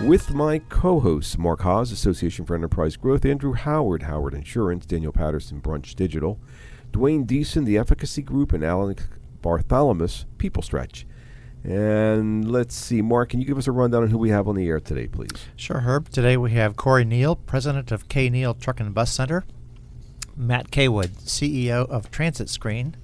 with my co-hosts Mark Haas, Association for Enterprise Growth, Andrew Howard, Howard Insurance, Daniel Patterson, Brunch Digital, Dwayne Deason, The Efficacy Group, and Alan Bartholomew, People Stretch. And let's see, Mark, can you give us a rundown on who we have on the air today, please? Sure, Herb. Today we have Corey Neal, President of K. Neal Truck and Bus Center, Matt Caywood, CEO of Transit Screen,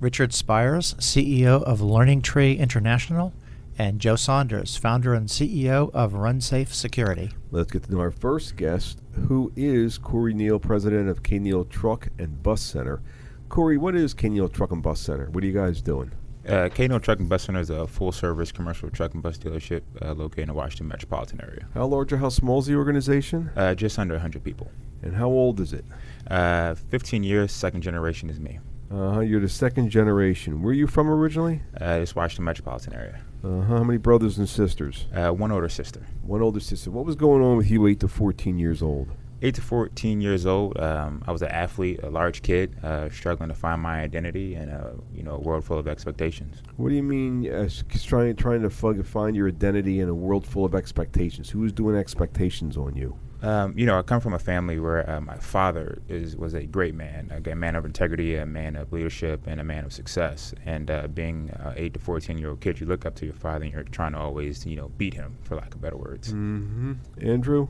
Richard Spires, CEO of Learning Tree International, and Joe Saunders, founder and CEO of RunSafe Security. Let's get to know our first guest, who is Corey Neal, president of K. Neal Truck and Bus Center. Corey, what is K. Neal Truck and Bus Center? What are you guys doing? Uh, K. Neal Truck and Bus Center is a full-service commercial truck and bus dealership uh, located in the Washington metropolitan area. How large or how small is the organization? Uh, just under 100 people. And how old is it? Uh, 15 years, second generation is me. Uh-huh, you're the second generation. Where are you from originally? Uh, it's Washington metropolitan area. Uh, how many brothers and sisters? Uh, one older sister. One older sister. What was going on with you 8 to 14 years old? 8 to 14 years old, um, I was an athlete, a large kid, uh, struggling to find my identity in a, you know, a world full of expectations. What do you mean uh, trying, trying to find your identity in a world full of expectations? Who is doing expectations on you? Um, you know, I come from a family where uh, my father is was a great man, a man of integrity, a man of leadership, and a man of success. And uh, being uh, eight to fourteen year old kid, you look up to your father, and you're trying to always, you know, beat him, for lack of better words. Mm-hmm. Andrew,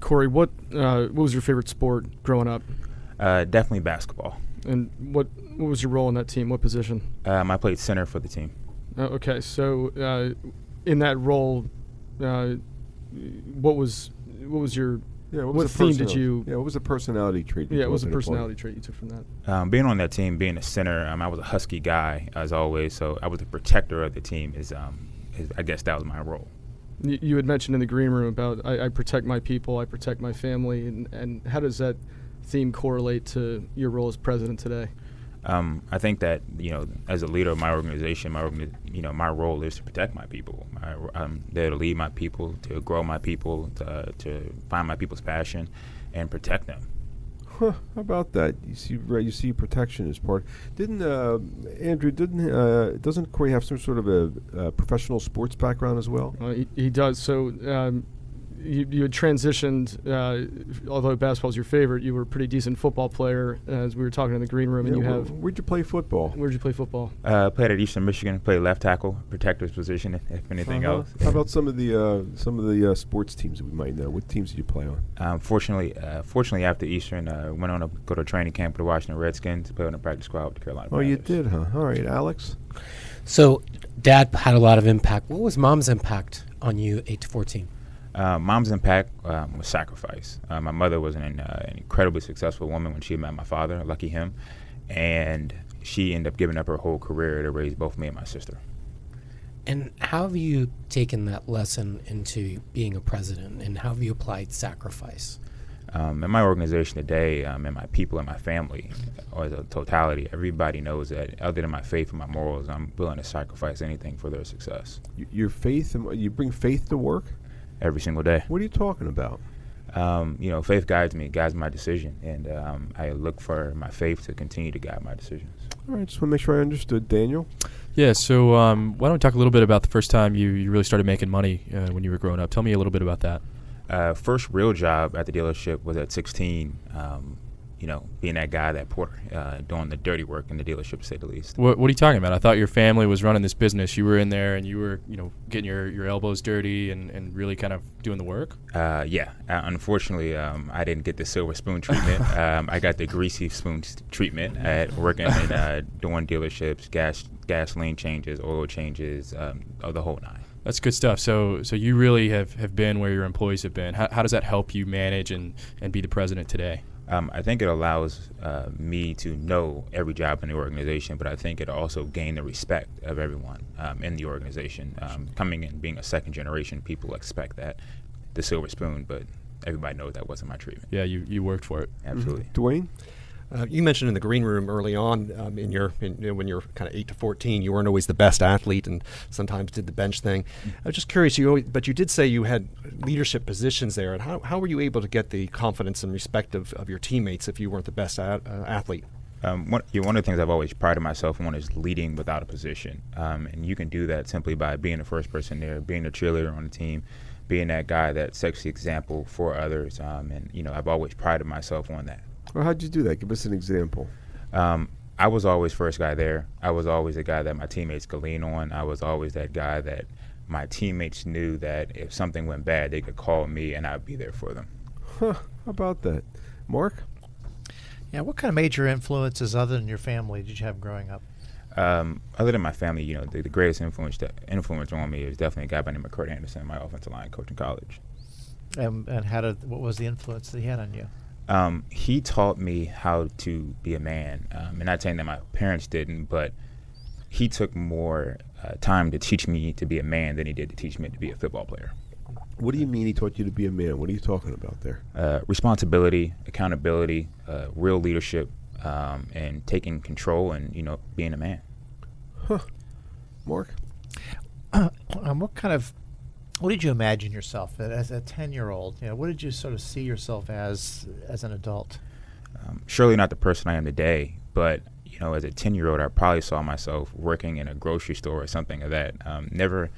Corey, what uh, what was your favorite sport growing up? Uh, definitely basketball. And what what was your role in that team? What position? Um, I played center for the team. Oh, okay, so uh, in that role, what was what was your yeah, what, what theme did you? Yeah, what was the personality trait? Yeah, what was the personality trait you took from that? Um, being on that team, being a center, um, I was a husky guy as always, so I was the protector of the team. Is, um, is I guess that was my role. You, you had mentioned in the green room about I, I protect my people, I protect my family, and, and how does that theme correlate to your role as president today? Um, I think that you know, as a leader of my organization, my you know, my role is to protect my people. I, am there to lead my people, to grow my people, to, to find my people's passion, and protect them. Huh, how about that? You see, you see, protection as part. Didn't uh, Andrew? Didn't uh, doesn't Corey have some sort of a, a professional sports background as well? Uh, he, he, does. So um, you, you had transitioned, uh, although basketball's your favorite, you were a pretty decent football player, as we were talking in the green room. Yeah, and you where, have. Where'd you play football? Where'd you play football? Uh, played at Eastern Michigan. Played left tackle, protector's position, if anything uh-huh. else. How about some of the uh, some of the uh, sports teams that we might know? What teams did you play on? Um, fortunately, uh, fortunately after Eastern, I went on to go to training camp with the Washington Redskins to play on the practice squad with the Carolina. Oh, Panthers. you did, huh? All right, Alex. So, Dad had a lot of impact. What was Mom's impact on you, eight to fourteen? Uh, mom's impact um, was sacrifice. Uh, my mother was an, uh, an, incredibly successful woman when she met my father, lucky him, and she ended up giving up her whole career to raise both me and my sister. And how have you taken that lesson into being a president, and how have you applied sacrifice? Um, in my organization today, um, and my people and my family, as a totality, everybody knows that other than my faith and my morals, I'm willing to sacrifice anything for their success. Y- your faith, and you bring faith to work every single day. What are you talking about? Um, you know, faith guides me, guides my decision, and um, I look for my faith to continue to guide my decisions. All right, just want to make sure I understood, Daniel. Yeah, so um, why don't we talk a little bit about the first time you, you really started making money uh, when you were growing up? Tell me a little bit about that. Uh, first real job at the dealership was at 16. Um, you know, being that guy, that porter, uh, doing the dirty work in the dealership, to say the least. What, what are you talking about? I thought your family was running this business. You were in there and you were, you know, getting your, your elbows dirty and, and really kind of doing the work. Uh, yeah. Uh, unfortunately, um, I didn't get the silver spoon treatment. um, I got the greasy spoon treatment at working in uh, doing dealerships, gas gasoline changes, oil changes, um, the whole nine. That's good stuff. So, so you really have, have been where your employees have been. How, how does that help you manage and, and be the president today? Um, I think it allows uh, me to know every job in the organization, but I think it also gained the respect of everyone um, in the organization. Um, coming in, being a second generation, people expect that the silver spoon, but everybody knows that wasn't my treatment. Yeah, you, you worked for it. Absolutely. Mm-hmm. Dwayne? Uh, you mentioned in the green room early on, um, in your in, you know, when you're kind of eight to fourteen, you weren't always the best athlete, and sometimes did the bench thing. I was just curious, you always, but you did say you had leadership positions there, and how, how were you able to get the confidence and respect of, of your teammates if you weren't the best uh, athlete? Um, one, you know, one of the things I've always prided myself on is leading without a position, um, and you can do that simply by being the first person there, being a cheerleader on the team, being that guy that sets the example for others, um, and you know I've always prided myself on that. Well, how'd you do that? Give us an example. Um, I was always first guy there. I was always the guy that my teammates could lean on. I was always that guy that my teammates knew that if something went bad, they could call me and I'd be there for them. Huh, how about that? Mark? Yeah, what kind of major influences other than your family did you have growing up? Um, other than my family, you know, the, the, greatest influence that influence on me is definitely a guy by the name of Kurt Anderson, my offensive line coach in college. And, and how did what was the influence that he had on you? Um, he taught me how to be a man, um, and not saying that my parents didn't, but he took more uh, time to teach me to be a man than he did to teach me to be a football player. What do you mean he taught you to be a man? What are you talking about there? Uh, responsibility, accountability, uh, real leadership, um, and taking control, and you know, being a man. Huh. Mark. Um, what kind of what did you imagine yourself as a 10 year old you know what did you sort of see yourself as as an adult? Um, surely not the person i am today but you know as a 10 year old i probably saw myself working in a grocery store or something of that. Um, never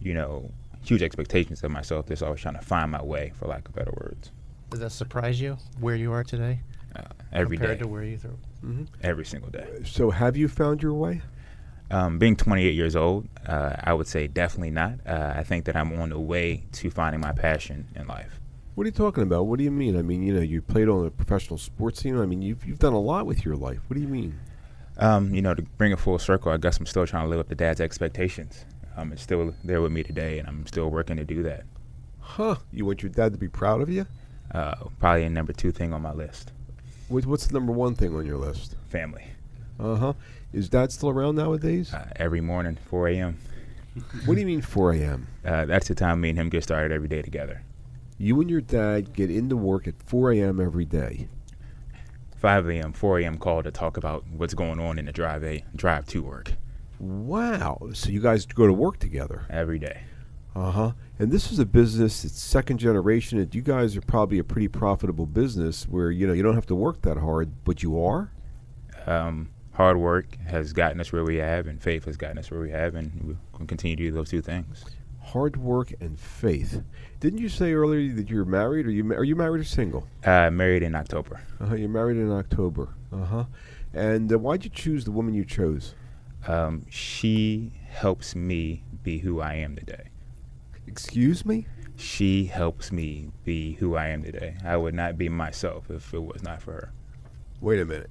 you know huge expectations of myself just always trying to find my way for lack of better words. Does that surprise you where you are today uh, every compared day. to where you threw mm-hmm. every single day. So have you found your way um, being 28 years old, uh, I would say definitely not. Uh, I think that I'm on the way to finding my passion in life. What are you talking about? What do you mean? I mean, you know, you played on a professional sports team. I mean, you've you've done a lot with your life. What do you mean? Um, you know, to bring it full circle, I guess I'm still trying to live up to Dad's expectations. Um, it's still there with me today, and I'm still working to do that. Huh? You want your dad to be proud of you? Uh, probably a number two thing on my list. what's the number one thing on your list? Family. Uh huh. Is Dad still around nowadays? Uh, every morning, 4 a.m. what do you mean 4 a.m.? Uh, that's the time me and him get started every day together. You and your dad get into work at 4 a.m. every day. 5 a.m., 4 a.m. call to talk about what's going on in the drive a drive to work. Wow! So you guys go to work together every day. Uh huh. And this is a business. It's second generation. And you guys are probably a pretty profitable business where you know you don't have to work that hard, but you are. Um, hard work has gotten us where we have, and faith has gotten us where we have, and we'll continue to do those two things. Hard work and faith. Didn't you say earlier that you're married? Or you are you married or single? Uh, married in October. Uh huh. You're married in October. Uh huh. And uh, why'd you choose the woman you chose? Um, she helps me be who I am today. Excuse me. She helps me be who I am today. I would not be myself if it was not for her. Wait a minute.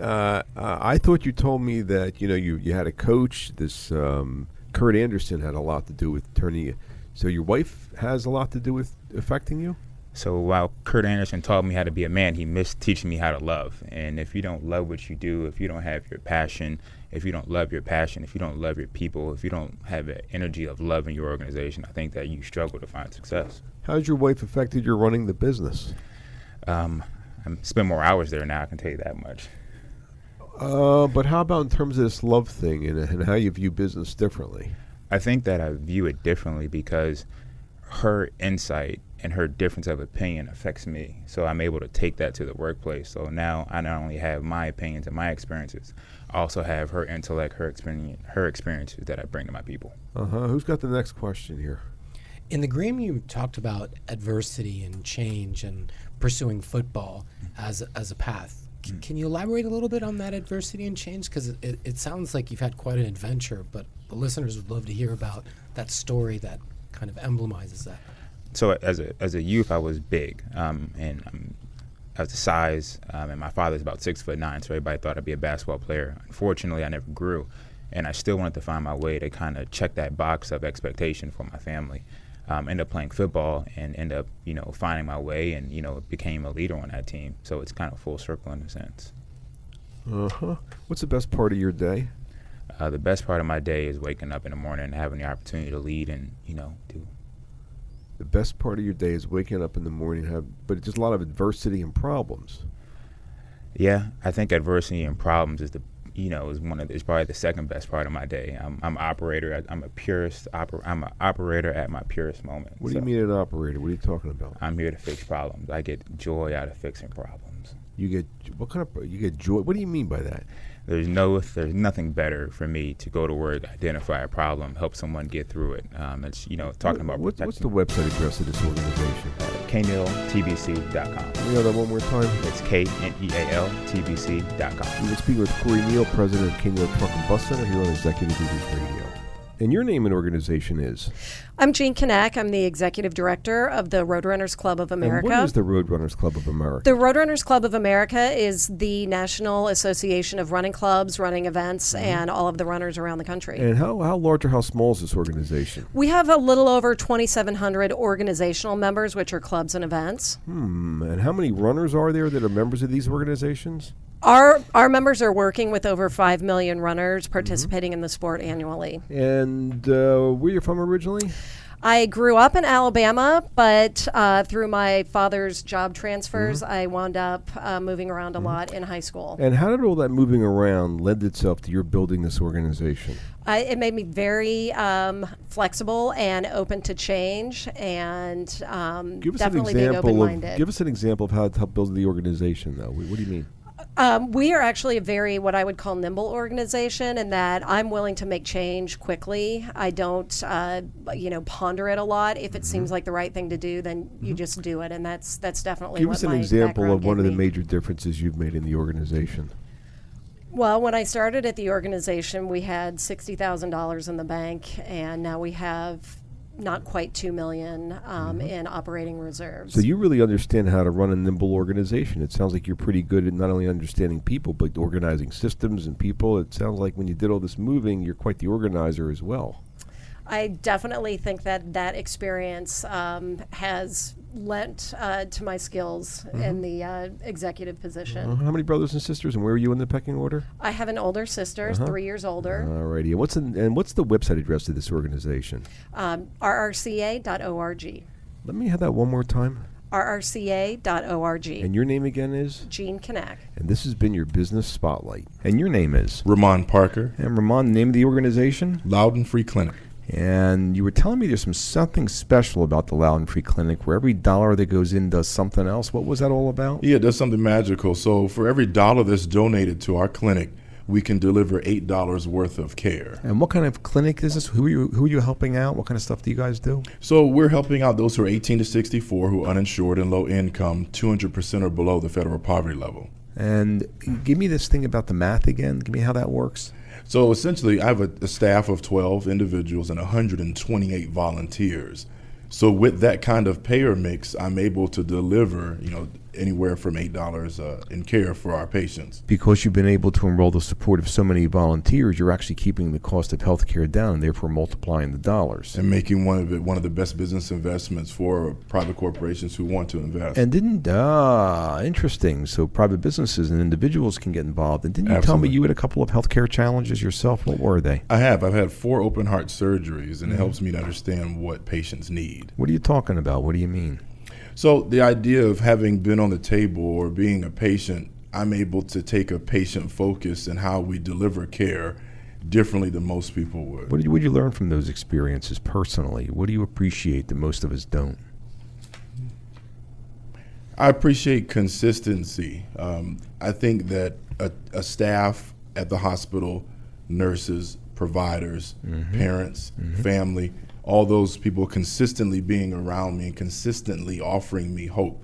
Uh, uh, I thought you told me that you know you, you had a coach. This um, Kurt Anderson had a lot to do with turning you. So your wife has a lot to do with affecting you. So while Kurt Anderson taught me how to be a man, he missed teaching me how to love. And if you don't love what you do, if you don't have your passion, if you don't love your passion, if you don't love your people, if you don't have an energy of love in your organization, I think that you struggle to find success. How's your wife affected your running the business? Um, I spend more hours there now. I can tell you that much. Uh, but how about in terms of this love thing and, and how you view business differently? I think that I view it differently because her insight and her difference of opinion affects me. So I'm able to take that to the workplace. So now I not only have my opinions and my experiences, I also have her intellect, her experience, her experiences that I bring to my people. Uh huh. Who's got the next question here? In the Green, you talked about adversity and change and pursuing football as as a path. Can you elaborate a little bit on that adversity and change? Because it, it, it sounds like you've had quite an adventure, but the listeners would love to hear about that story that kind of emblemizes that. So as a as a youth, I was big, um, and um, I was the size, um, and my father's about six foot nine, so everybody thought I'd be a basketball player. Unfortunately, I never grew, and I still wanted to find my way to kind of check that box of expectation for my family. Um, end up playing football and end up, you know, finding my way, and you know, became a leader on that team. So it's kind of full circle in a sense. Uh huh. What's the best part of your day? Uh, the best part of my day is waking up in the morning and having the opportunity to lead and you know do The best part of your day is waking up in the morning, have but it's just a lot of adversity and problems. Yeah, I think adversity and problems is the you know is one of is probably the second best part of my day. I'm I'm an operator. I- I'm a purist. Oper, I'm an operator at my purest moment. What do you So mean an operator? What are you talking about? I'm here to fix problems. I get joy out of fixing problems. You get what kind of you get joy? What do you mean by that? There's no there's nothing better for me to go to work, identify a problem, help someone get through it. Um, it's you know talking about What- what's the website address of this organization? uh, knealtbc.com. Can you have that one more time? It's K N E A L T B C.com. We've been speaking with Corey Neal, president of King Truck and Bus Center here on Executive Leaders Radio. And your name and organization is? I'm Jean Knaack. I'm the executive director of the Roadrunners Club of America. And what is the Roadrunners Club of America? The Roadrunners Club of America is the national association of running clubs, running events, and all of the runners around the country. and how, how large or how small is this organization? we have a little over 2,700 organizational members, which are clubs and events. Hmm. And how many runners are there that are members of these organizations? Our our members are working with over 5 million runners participating in the sport annually. And uh, where you're from originally? I grew up in Alabama, but uh, through my father's job transfers, Mm-hmm. I wound up uh, moving around a lot in high school. And how did all that moving around lend itself to your building this organization? I, it made me very um, flexible and open to change, and um, Give us definitely an being example of open-minded. give us an example of how to help build the organization, though. What do you mean? Um, we are actually a very what I would call nimble organization, in that I'm willing to make change quickly. I don't, uh, you know, ponder it a lot. If it Mm-hmm. seems like the right thing to do, then you just do it, and that's that's definitely Give us an example of one of the me. major differences you've made in the organization. Well, when I started at the organization, we had sixty thousand dollars in the bank, and now we have not quite two million um, in operating reserves. Mm-hmm. So you really understand how to run a nimble organization. It sounds like you're pretty good at not only understanding people, but organizing systems and people. It sounds like when you did all this moving, you're quite the organizer as well. I definitely think that that experience um, has lent uh, to my skills in the uh, executive position. Uh, how many brothers and sisters, and where are you in the pecking order? I have an older sister, Uh-huh. three years older. Alrighty. And what's the, and what's the website address of this organization? Um, rrca.org. Let me have that one more time. rrca.org. And your name again is? Jean Knaack. And this has been your business spotlight. And your name is? Ramon Parker, And Ramon, name of the organization? Loudoun Free Clinic. And you were telling me there's some something special about the Loudoun Free Clinic where every dollar that goes in does something else. What was that all about? Yeah, it does something magical. So for every dollar that's donated to our clinic, we can deliver eight dollars worth of care. And what kind of clinic is this? Who are you who are you helping out? What kind of stuff do you guys do? So we're helping out those who are 18 to 64 who are uninsured and low income, 200% or below the federal poverty level. And give me this thing about the math again. Give me how that works. So essentially, I have a, a staff of 12 individuals and 128 volunteers. So with that kind of payer mix, I'm able to deliver, you know, anywhere from eight dollars uh, in care for our patients. Because you've been able to enroll the support of so many volunteers, you're actually keeping the cost of healthcare down and therefore multiplying the dollars. and making one of it one of the best business investments for private corporations who want to invest. And didn't ah interesting. So private businesses and individuals can get involved. And didn't you tell me you had a couple of healthcare challenges yourself? What were they? I have. I've had four open heart surgeries, and it helps me to understand what patients need. What are you talking about? What do you mean? So the idea of having been on the table or being a patient, I'm able to take a patient focus in how we deliver care differently than most people would. What did you, what did you learn from those experiences personally? What do you appreciate that most of us don't? I appreciate consistency. Um, I think that a, a staff at the hospital, nurses, providers, parents, family, all those people consistently being around me and consistently offering me hope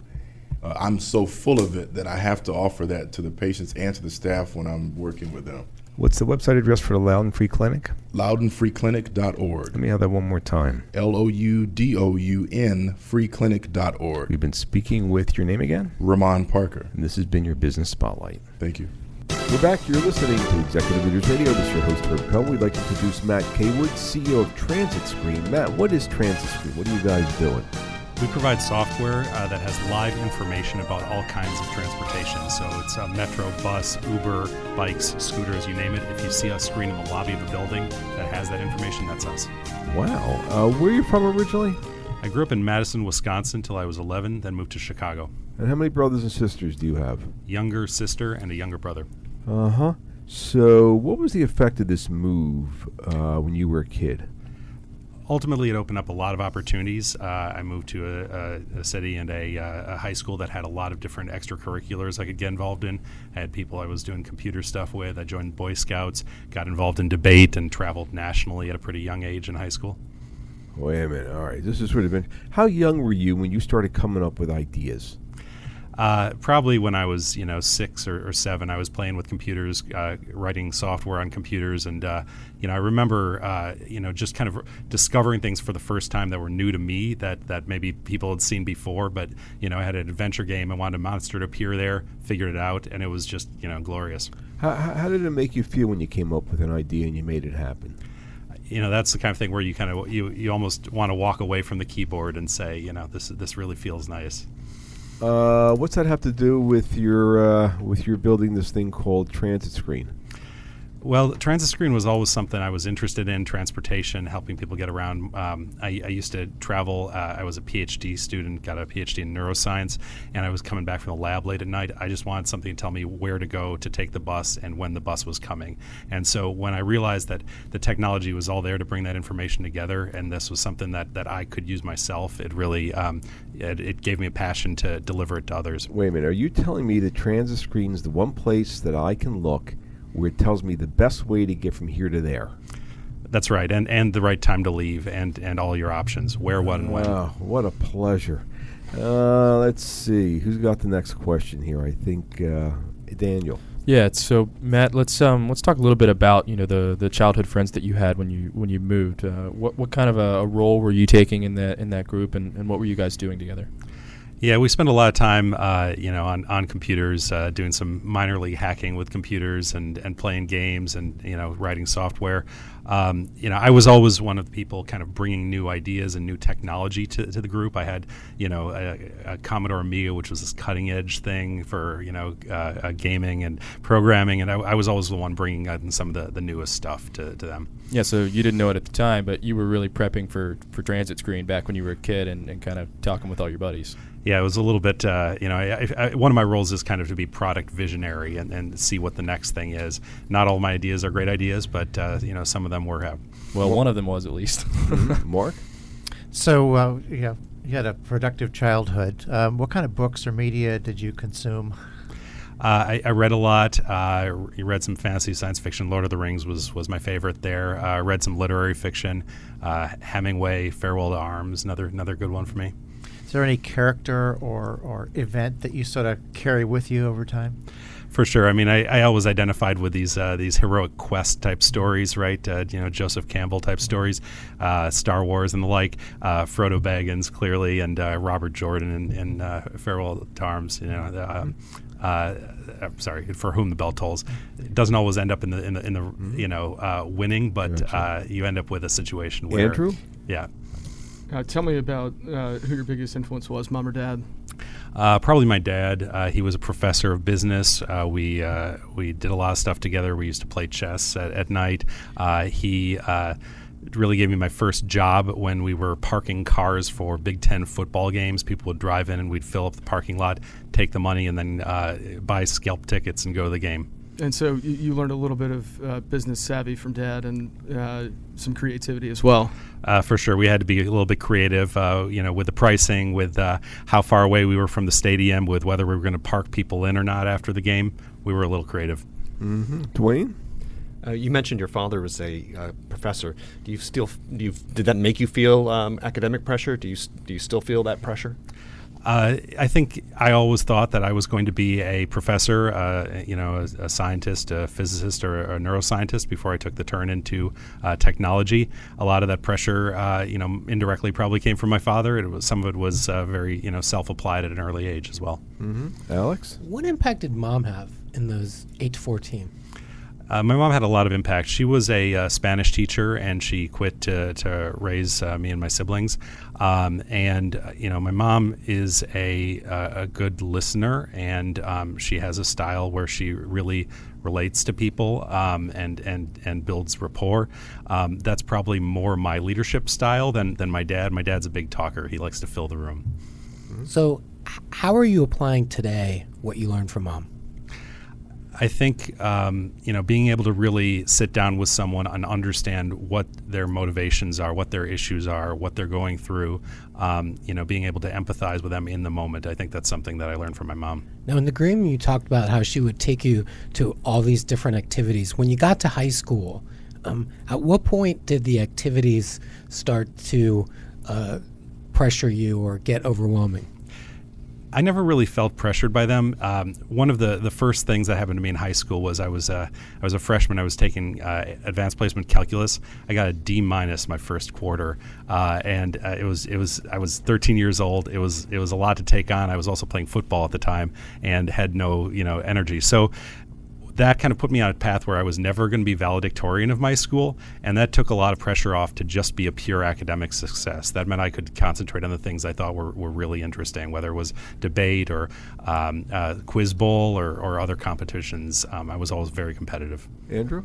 uh, I'm so full of it that I have to offer that to the patients and to the staff when I'm working with them. What's the website address for the Loudoun Free Clinic? LoudounFreeClinic.org. Let me have that one more time. L O U D O U N freeclinic.org. We've been speaking with your name again? Ramon Parker. And this has been your Business Spotlight. Thank you. We're back. You're listening to Executive Leaders Radio. This is your host, Herb Cohen. We'd like to introduce Matt Caywood, CEO of Transit Screen. Matt, what is Transit Screen? What are you guys doing? We provide software uh, that has live information about all kinds of transportation. So it's a metro, bus, Uber, bikes, scooters, you name it. If you see a screen in the lobby of a building that has that information, that's us. Wow. Uh, where are you from originally? I grew up in Madison, Wisconsin until I was 11, then moved to Chicago. And how many brothers and sisters do you have? Younger sister and a younger brother. Uh huh. So, what was the effect of this move uh, when you were a kid? ultimately it opened up a lot of opportunities. Uh, I moved to a, a, a city and a, uh, a, high school that had a lot of different extracurriculars I could get involved in. I had people I was doing computer stuff with. I joined Boy Scouts, got involved in debate, and traveled nationally at a pretty young age in high school. Wait a minute. All right, this is sort of been. How young were you when you started coming up with ideas? Uh, probably when I was, you know, six or, or seven, I was playing with computers, uh, writing software on computers, and uh, you know, I remember, uh, you know, just kind of discovering things for the first time that were new to me that that maybe people had seen before. But you know, I had an adventure game. I wanted a monster to appear there, figured it out, and it was just, you know, glorious. How, how did it make you feel when you came up with an idea and you made it happen? you know that's the kind of thing where you kind of you you almost want to walk away from the keyboard and say you know this this really feels nice uh, what's that have to do with your uh, with your building this thing called Transit Screen? Well, transit screen was always something I was interested in transportation, helping people get around. Um, I, I, used to travel. Uh, I was a PhD student, got a PhD in neuroscience, and I was coming back from the lab late at night. I just wanted something to tell me where to go to take the bus and when the bus was coming. And so when I realized that the technology was all there to bring that information together, and this was something that, that I could use myself, it really um, it, it gave me a passion to deliver it to others. Wait a minute. Are you telling me that transit screen is the one place that I can look? Where it tells me the best way to get from here to there. That's right, and and the right time to leave, and and all your options, where, what, and when. Oh, what a pleasure! Uh, let's see, who's got the next question here? I think uh, Daniel. Yeah. So Matt, let's um let's talk a little bit about you know the the childhood friends that you had when you when you moved. Uh, what what kind of a, a, role were you taking in that in that group, and, and what were you guys doing together? Yeah, we spend a lot of time, uh, you know, on, on computers, uh, doing some minor league hacking with computers and, and playing games and you know writing software. Um, you know, I was always one of the people kind of bringing new ideas and new technology to, to the group. I had you know a, a Commodore Amiga, which was this cutting edge thing for you know uh, uh gaming and programming, and I, I, was always the one bringing in some of the, the newest stuff to, to them. Yeah, so you didn't know it at the time, but you were really prepping for for Transit Screen back when you were a kid and, and kind of talking with all your buddies yeah, it was a little bit, uh, you know, I, I, one of my roles is kind of to be product visionary and, and see what the next thing is. Not all my ideas are great ideas, but, uh, you know, some of them were. Uh, well, one of them was at least. Mark? So, uh, yeah, you had a productive childhood. Um, what kind of books or media did you consume? Uh, I, I, read a lot. Uh, I read some fantasy science fiction. Lord of the Rings was was my favorite there. I uh, read some literary fiction. Uh, Hemingway, Farewell to Arms, another another good one for me. Is there any character or, or event that you sort of carry with you over time? For sure. I mean, I, I always identified with these uh, these heroic quest type stories, right? Uh, you know, Joseph Campbell type stories, uh, Star Wars and the like. Uh, Frodo Baggins, clearly, and uh, Robert Jordan in, in uh, Farewell to Arms. You know, um, uh, sorry, for whom the bell tolls. It doesn't always end up in the in the, in the mm-hmm. you know uh, winning, but uh, you end up with a situation where Andrew. Yeah, uh, tell me about uh, who your biggest influence was, mom or dad. Uh, probably my dad. Uh, he was a professor of business. Uh, we uh, we did a lot of stuff together. We used to play chess at, at night. he really gave me my first job when we were parking cars for Big Ten football games. People would drive in and we'd fill up the parking lot, take the money, and then buy scalp tickets and go to the game and so you, you, learned a little bit of uh, business savvy from dad and uh, some creativity as well. Uh, for sure, we had to be a little bit creative, uh, you know, with the pricing, with uh, how far away we were from the stadium, with whether we were going to park people in or not after the game. We were a little creative. Mm-hmm. Dwayne. Uh, you mentioned your father was a uh, professor. Do you still do you did that make you feel um, academic pressure? Do you do you still feel that pressure? Uh, I think I always thought that I was going to be a professor, uh, you know, a, a, scientist, a physicist, or a neuroscientist before I took the turn into uh, technology. A lot of that pressure, uh, you know, indirectly probably came from my father. It was some of it was uh, very, you know, self-applied at an early age as well. Mm-hmm. Alex, what impact did mom have in those eight to fourteen? Uh, my mom had a lot of impact. She was a uh, Spanish teacher, and she quit to, to raise uh, me and my siblings. Um, and uh, you know, my mom is a uh, a good listener, and um, she has a style where she really relates to people um, and and and builds rapport. Um, that's probably more my leadership style than than my dad. My dad's a big talker. He likes to fill the room. So, how are you applying today what you learned from mom? I think um, you know being able to really sit down with someone and understand what their motivations are, what their issues are, what they're going through. Um, you know, being able to empathize with them in the moment. I think that's something that I learned from my mom. Now, in the Green, you talked about how she would take you to all these different activities. When you got to high school, um, at what point did the activities start to uh, pressure you or get overwhelming? I never really felt pressured by them. Um, one of the, the first things that happened to me in high school was I was uh, I was a freshman. I was taking uh, advanced placement calculus. I got a D minus my first quarter, uh, and uh, it was it was I was 13 years old. It was it was a lot to take on. I was also playing football at the time and had no you know energy. So that kind of put me on a path where I was never going to be valedictorian of my school, and that took a lot of pressure off to just be a pure academic success. That meant I could concentrate on the things I thought were, were really interesting, whether it was debate or um, uh, quiz bowl or, or other competitions. Um, I was always very competitive. Andrew?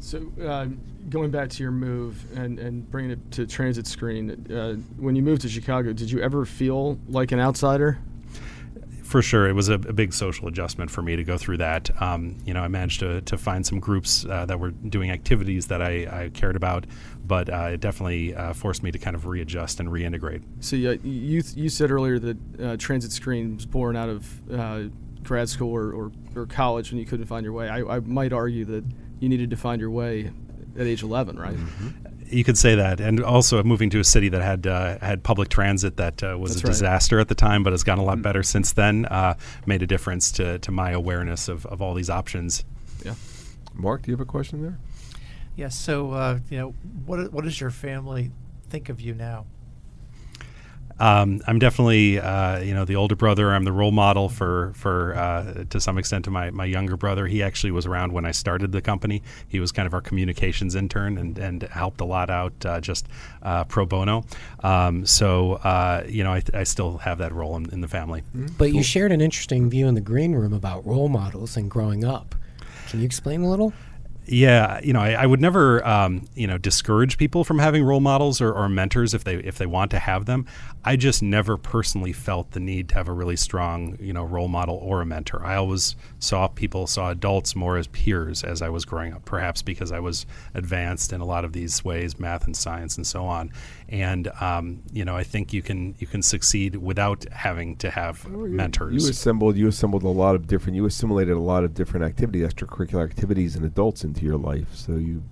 So, uh, going back to your move and, and bringing it to Transit Screen, uh, when you moved to Chicago, did you ever feel like an outsider? For sure, it was a, a, big social adjustment for me to go through that. Um, you know, I managed to, to find some groups uh, that were doing activities that I, I cared about, but uh, it definitely uh, forced me to kind of readjust and reintegrate. So you you said earlier that uh, Transit Screen was born out of uh, grad school or, or, or, college when you couldn't find your way. I, I, might argue that you needed to find your way at age 11, right? Mm-hmm you could say that, and also moving to a city that had uh, had public transit that uh, was That's a right. disaster at the time, but has gotten a lot mm-hmm. better since then. Uh, made a difference to, to my awareness of, of all these options. Yeah, Mark, do you have a question there? Yes. Yeah, so, uh, you know, what what does your family think of you now? Um, I'm definitely uh, you know the older brother. I'm the role model for for uh, to some extent to my my younger brother. He actually was around when I started the company. He was kind of our communications intern and and helped a lot out uh, just uh, pro bono. Um, so uh, you know I, I still have that role in, in the family. Mm-hmm. But cool. you shared an interesting view in the green room about role models and growing up. Can you explain a little? Yeah, you know, I, I would never, um, you know, discourage people from having role models or, or, mentors if they if they want to have them. I just never personally felt the need to have a really strong, you know, role model or a mentor. I always saw people, saw adults more as peers as I was growing up, perhaps because I was advanced in a lot of these ways, math and science and so on. And um, you know, I think you can you can succeed without having to have oh, mentors. You assembled you assembled a lot of different you assimilated a lot of different activities, extracurricular activities, and adults into your life. So you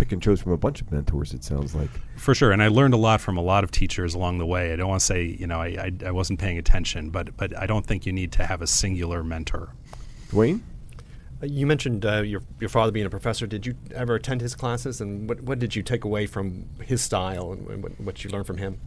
pick and chose from a bunch of mentors. It sounds like for sure, and I learned a lot from a lot of teachers along the way. I don't want to say you know I, I, I wasn't paying attention, but but I don't think you need to have a singular mentor. Dwayne. Uh, you mentioned uh, your your father being a professor. Did you ever attend his classes, and what what did you take away from his style and, and what, what you learned from him?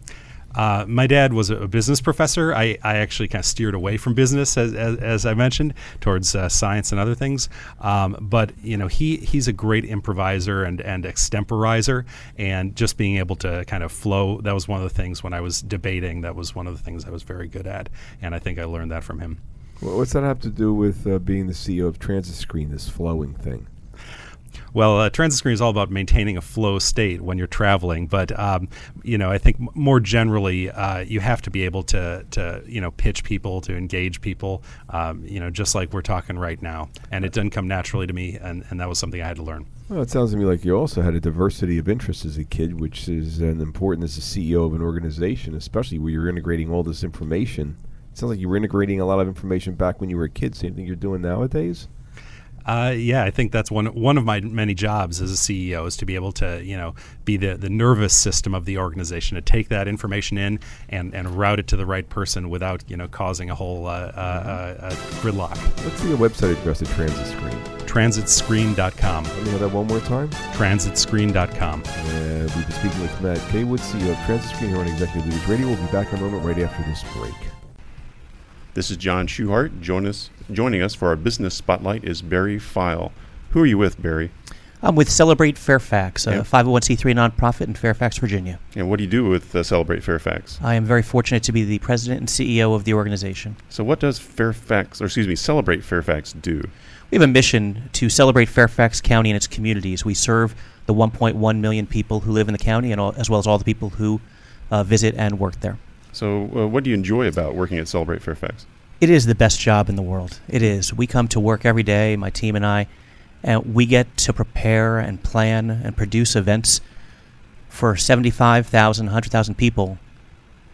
Uh, my dad was a business professor. I, I actually kind of steered away from business, as, as, as I mentioned, towards uh, science and other things. Um, but you know, he he's a great improviser and and extemporizer, and just being able to kind of flow. That was one of the things when I was debating. That was one of the things I was very good at, and I think I learned that from him. Well, what's that have to do with uh, being the CEO of Transit Screen? This flowing thing. Well, uh, transit screen is all about maintaining a flow state when you're traveling, but um, you know, I think m- more generally, uh, you have to be able to to you know pitch people, to engage people, um, you know, just like we're talking right now. And it didn't come naturally to me, and, and that was something I had to learn. Well, it sounds to me like you also had a diversity of interests as a kid, which is an important as a CEO of an organization, especially where you're integrating all this information. It sounds like you were integrating a lot of information back when you were a kid. Same thing you're doing nowadays. Uh, yeah, I think that's one one of my many jobs as a CEO is to be able to you know be the, the nervous system of the organization to take that information in and, and route it to the right person without you know causing a whole uh, uh, uh, gridlock. What's the website address of Transit Screen? TransitScreen.com. Let me have that one more time. TransitScreen.com. We've been speaking with Matt Caywood, CEO of Transit Screen here on Executive Leaders Radio. We'll be back in a moment right after this break. This is John Schuhart. Join us, joining us for our business spotlight is Barry Feil. Who are you with, Barry? I'm with Celebrate Fairfax, a Yeah. 501c3 nonprofit in Fairfax, Virginia. And what do you do with uh, Celebrate Fairfax? I am very fortunate to be the president and CEO of the organization. So, what does Fairfax, or excuse me, Celebrate Fairfax do? We have a mission to celebrate Fairfax County and its communities. We serve the 1.1 million people who live in the county, and all, as well as all the people who uh, visit and work there. So, uh, what do you enjoy about working at Celebrate Fairfax? It is the best job in the world. It is. We come to work every day, my team and I, and we get to prepare and plan and produce events for 75,000, 100,000 people,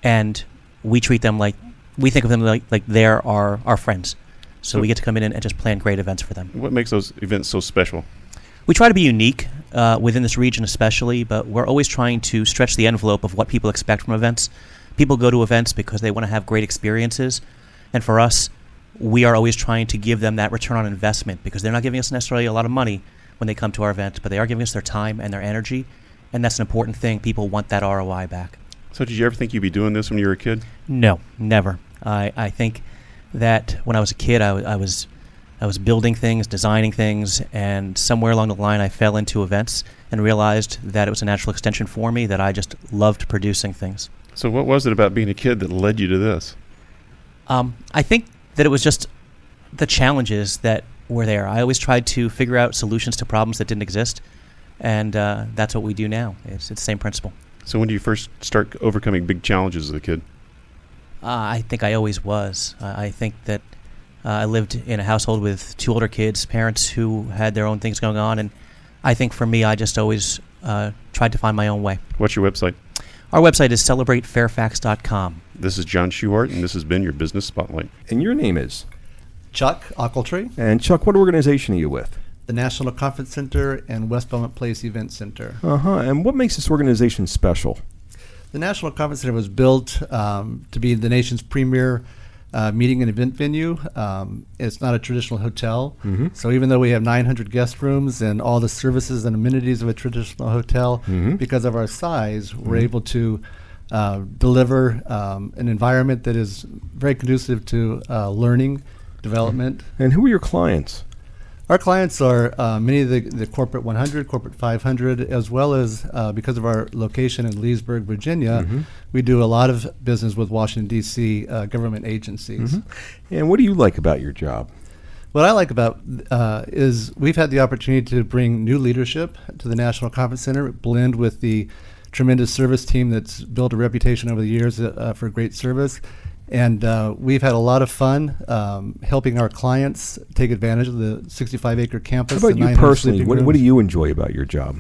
and we treat them like we think of them like, like they're our, our friends. So, So- we get to come in and, and just plan great events for them. What makes those events so special? We try to be unique uh, within this region, especially, but we're always trying to stretch the envelope of what people expect from events. People go to events because they want to have great experiences, and for us, we are always trying to give them that return on investment because they're not giving us necessarily a lot of money when they come to our event, but they are giving us their time and their energy, and that's an important thing. People want that ROI back. So, did you ever think you'd be doing this when you were a kid? No, never. I, I think that when I was a kid, I, I was I was building things, designing things, and somewhere along the line, I fell into events and realized that it was a natural extension for me. That I just loved producing things. So, what was it about being a kid that led you to this? Um, I think that it was just the challenges that were there. I always tried to figure out solutions to problems that didn't exist, and uh, that's what we do now. It's, it's the same principle. So, when did you first start overcoming big challenges as a kid? Uh, I think I always was. Uh, I think that uh, I lived in a household with two older kids, parents who had their own things going on, and I think for me, I just always uh, tried to find my own way. What's your website? Our website is celebratefairfax.com. This is John Schuhart, and this has been your Business Spotlight. And your name is? Chuck Ockeltree, And Chuck, what organization are you with? the National Conference Center and West Belmont Place Event Center. Uh huh. And what makes this organization special? The National Conference Center was built um, to be the nation's premier uh, meeting and event venue. Um, it's not a traditional hotel. Mhm. So even though we have 900 guest rooms and all the services and amenities of a traditional hotel, Mhm. because of our size, we're Mhm. able to uh, deliver um, an environment that is very conducive to uh, learning, development. And who are your clients? Our clients are uh, many of the, the corporate 100, corporate 500, as well as uh, because of our location in Leesburg, Virginia, Mhm. we do a lot of business with Washington, D.C. Uh, government agencies. Mhm. And what do you like about your job? What I like about uh, is we've had the opportunity to bring new leadership to the National Conference Center, blend with the tremendous service team that's built a reputation over the years uh, for great service. And uh, we've had a lot of fun um, helping our clients take advantage of the 65 acre How campus. about you personally? What, what do you enjoy about your job?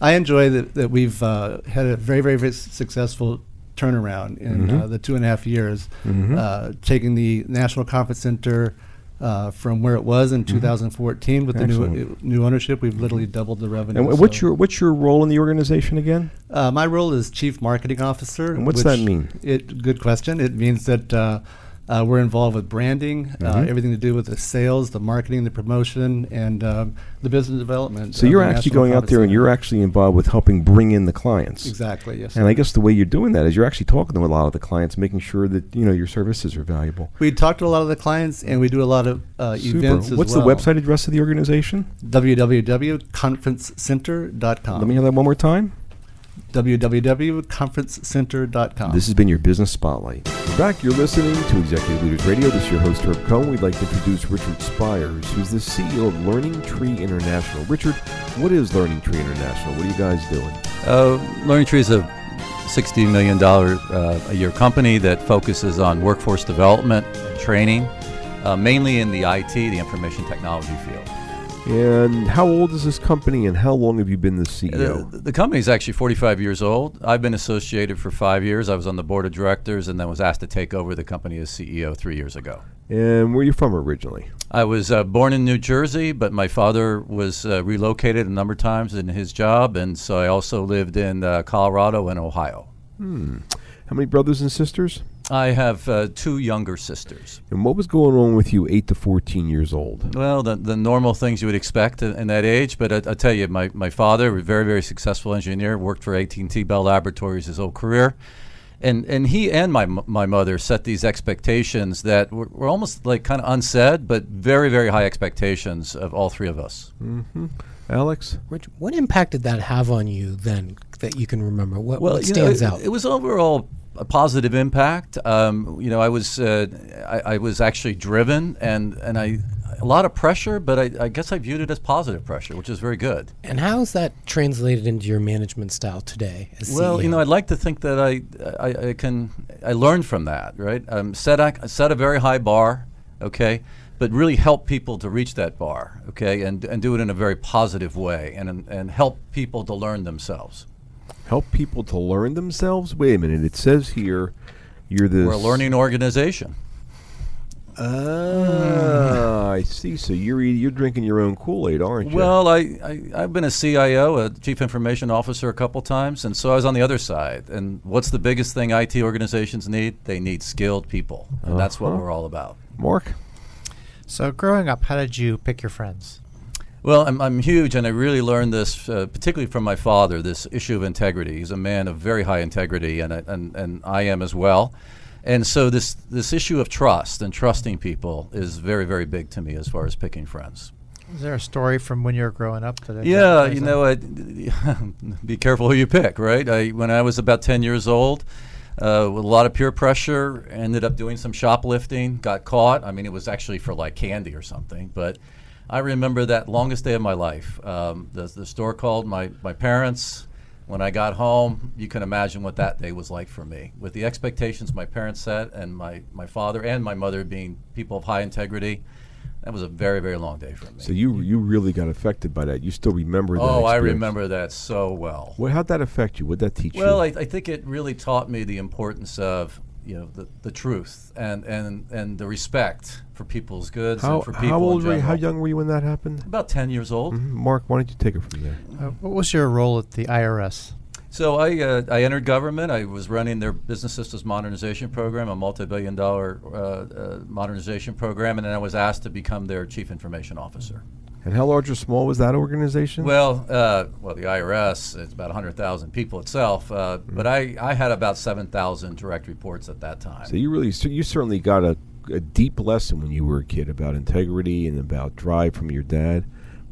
I enjoy that, that we've uh, had a very, very, very successful turnaround in Mhm. uh, the two and a half years, Mhm. uh, taking the National Conference Center uh, from where it was in 2014 with the new, Mm-hmm. Excellent. new ownership. We've literally doubled the revenue. And wh- what's so- your what's your role in the organization again? uh, my role is chief marketing officer. And what's that which mean? It good question. It means that uh, uh, we're involved with branding, uh, Mhm. everything to do with the sales, the marketing, the promotion, and um, the business development. So you're actually going out there and you're actually involved with helping bring in the clients. Exactly, yes, And I guess the way you're doing that is you're actually talking to a lot of the clients, making sure that you know your services are valuable. We talk to a lot of the clients, and we do a lot of uh, Super. events as What's well. the website address of the organization? www.conferencecenter.com. Let me hear that one more time. www.conferencecenter.com. This has been your Business Spotlight. We're back. You're listening to Executive Leaders Radio. This is your host, Herb Cohen. We'd like to introduce Richard Spires, who's the CEO of Learning Tree International. Richard, what is Learning Tree International? What are you guys doing? Uh, Learning Tree is a $60 million uh, a year company that focuses on workforce development and training, uh, mainly in the IT, the information technology field. And how old is this company, and how long have you been the CEO? The, the company is actually 45 years old. I've been associated for five years. I was on the board of directors and then was asked to take over the company as CEO three years ago. And where are you from originally? I was uh, born in New Jersey, but my father was uh, relocated a number of times in his job, and so I also lived in uh, Colorado and Ohio. Hmm. How many brothers and sisters? I have uh, two younger sisters. And what was going on with you, 8 to 14 years old? Well, the, the normal things you would expect in, in that age, but I, I tell you, my, my father, a very, very successful engineer, worked for AT&T Bell Laboratories his whole career. And, and he and my, my mother set these expectations that were, were almost like kind of unsaid, but very, very high expectations of all three of us. Mm-hmm. Alex? Rich, what impact did that have on you then that you can remember? What, well, what you know, stands it, out? It was overall a positive impact. Um, you know, I was uh, I, I, was actually driven and and I a lot of pressure, but I, I, guess I viewed it as positive pressure, which is very good. And how is that translated into your management style today? well, CEO? you know, I'd like to think that I, I, I can I learned from that. Right, um, set a, set a very high bar. Okay. But really help people to reach that bar, okay, and, and do it in a very positive way, and and help people to learn themselves help people to learn themselves? Wait a minute. It says here you're the. We're a learning organization. Ah, I see. So you're you're drinking your own Kool Aid, aren't you? Well, I, I have been a CIO, a chief information officer, a couple times, and so I was on the other side. And what's the biggest thing IT organizations need? They need skilled people, and uh-huh. that's what uh-huh. we're all about. Mark. So, growing up, how did you pick your friends? Well, I'm, I'm huge, and I really learned this uh, particularly from my father. This issue of integrity. He's a man of very high integrity, and and and I am as well. And so this this issue of trust and trusting people is very very big to me as far as picking friends. Is there a story from when you were growing up that? Yeah, you know, I, be careful who you pick, right? I, when I was about ten years old, uh, with a lot of peer pressure, ended up doing some shoplifting, got caught. I mean, it was actually for like candy or something, but I remember that longest day of my life. Um, the, the store called my, my parents. When I got home, you can imagine what that day was like for me. With the expectations my parents set and my, my father and my mother being people of high integrity, that was a very, very long day for me. So you you really got affected by that. You still remember that Oh, I remember that so well. Well, how'd that affect you? What'd that teach well, you? Well, I, I think it really taught me the importance of you know the, the truth and, and, and the respect for people's goods how, and for people. How old were you? How young were you when that happened? About ten years old. Mm-hmm. Mark, why don't you take it from there? Uh, what was your role at the IRS? So I uh, I entered government. I was running their business systems modernization program, a multi-billion dollar uh, uh modernization program, and then I was asked to become their chief information officer. And how large or small was that organization? Well, uh, well, the IRS it's about 100,000 people itself, uh, mm-hmm. but I, I had about 7,000 direct reports at that time. So you really so you certainly got a, a deep lesson when you were a kid about integrity and about drive from your dad.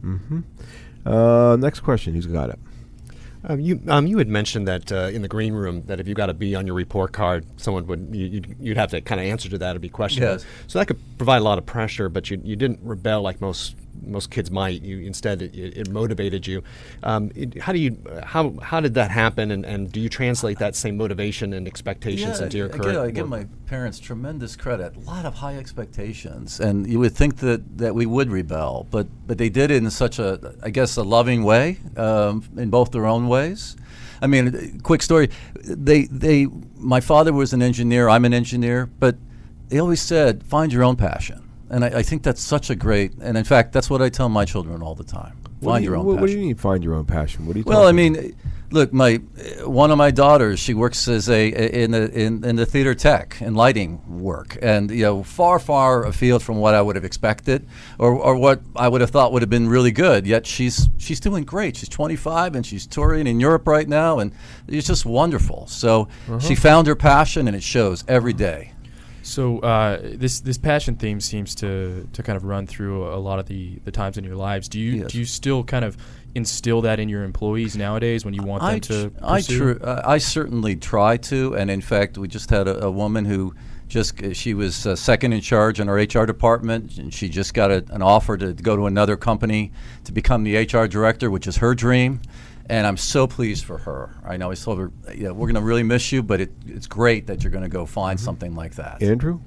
Mm-hmm. Uh, next question, who's got it? Um, you um, you had mentioned that uh, in the green room that if you got a B on your report card, someone would you, would have to kind of answer to that or be questioned. Yes. So that could provide a lot of pressure, but you, you didn't rebel like most most kids might. You instead it, it motivated you. Um, it, how do you how how did that happen, and, and do you translate that same motivation and expectations yeah, into your I current? I give my parents tremendous credit. A lot of high expectations, and you would think that, that we would rebel, but but they did it in such a I guess a loving way, um, in both their own ways. I mean, quick story. They they my father was an engineer. I'm an engineer, but they always said find your own passion and I, I, think that's such a great, and in fact, that's what I tell my children all the time. What find you, your own what, passion. What do you mean find your own passion? What do you? Well, I mean, look, my one of my daughters, she works as a in the in, in the theater tech and lighting work, and you know, far far afield from what I would have expected, or or what I would have thought would have been really good. Yet she's she's doing great. She's 25 and she's touring in Europe right now, and it's just wonderful. So uh-huh. she found her passion, and it shows every day. So uh, this this passion theme seems to to kind of run through a lot of the, the times in your lives. Do you yes. do you still kind of instill that in your employees nowadays when you want I them to? Tr- I tr- uh, I certainly try to, and in fact, we just had a, a woman who just uh, she was uh, second in charge in our HR department, and she just got a, an offer to go to another company to become the HR director, which is her dream and I'm so pleased for her. I know I told her, yeah, we're going to really miss you, but it, it's great that you're going to go find mm-hmm. something like that. Andrew?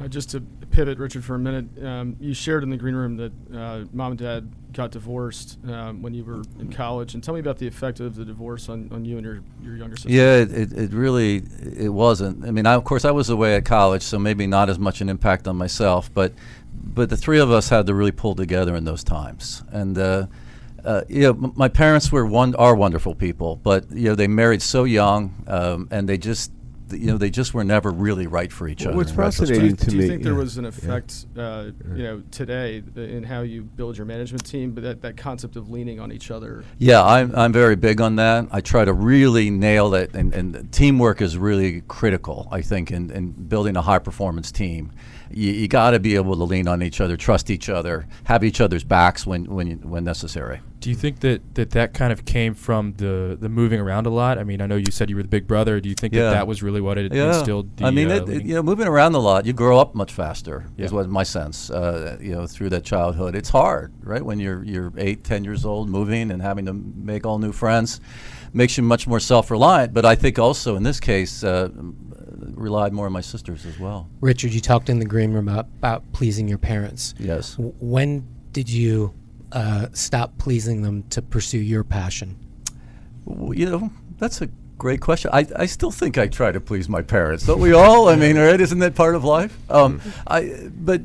Uh, just to pivot, Richard, for a minute, um, you shared in the green room that uh, mom and dad got divorced um, when you were in college, and tell me about the effect of the divorce on, on you and your, your younger sister. Yeah, it, it, it really it wasn't. I mean, I, of course, I was away at college, so maybe not as much an impact on myself, but but the three of us had to really pull together in those times, and. Uh, uh, you know, m- my parents were one are wonderful people, but you know they married so young, um, and they just you know they just were never really right for each Well, other. what's fascinating to Do you me- think there yeah, was an yeah. effect, uh, you know, today in how you build your management team, but that, that concept of leaning on each other? Yeah, I'm, I'm very big on that. I try to really nail it, and, and teamwork is really critical, I think, in, in building a high performance team. You, you got to be able to lean on each other, trust each other, have each other's backs when, when, when necessary. Do you think that, that that kind of came from the, the moving around a lot? I mean, I know you said you were the big brother. Do you think that that was really what it instilled? The, I mean, uh, it, it- you know, moving around a lot, you grow up much faster. Is what my sense. Uh, you know, through that childhood, it's hard, right? When you're you're eight, ten years old, moving and having to make all new friends, makes you much more self-reliant. But I think also in this case, uh, relied more on my sisters as well. Richard, you talked in the green room about, about pleasing your parents. Yes. W- when did you uh, stop pleasing them to pursue your passion? Well, you know, that's a great question. I, I still think I try to please my parents. Don't we all? I mean, right? Isn't that part of life? Um, I, but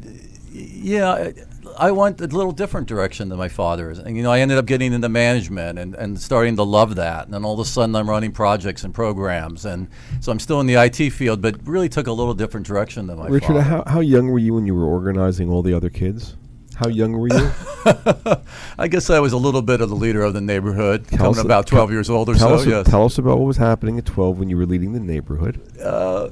yeah, I, I went a little different direction than my father's. And, you know, I ended up getting into management and, and starting to love that. And then all of a sudden I'm running projects and programs. And so I'm still in the IT field, but really took a little different direction than my Richard, father. how, how young were you when you were organizing all the other kids? How young were you? I guess I was a little bit of the leader of the neighborhood, Tell coming about 12 years old or tell so. Us, yes. Tell us about what was happening at 12 when you were leading the neighborhood. Uh,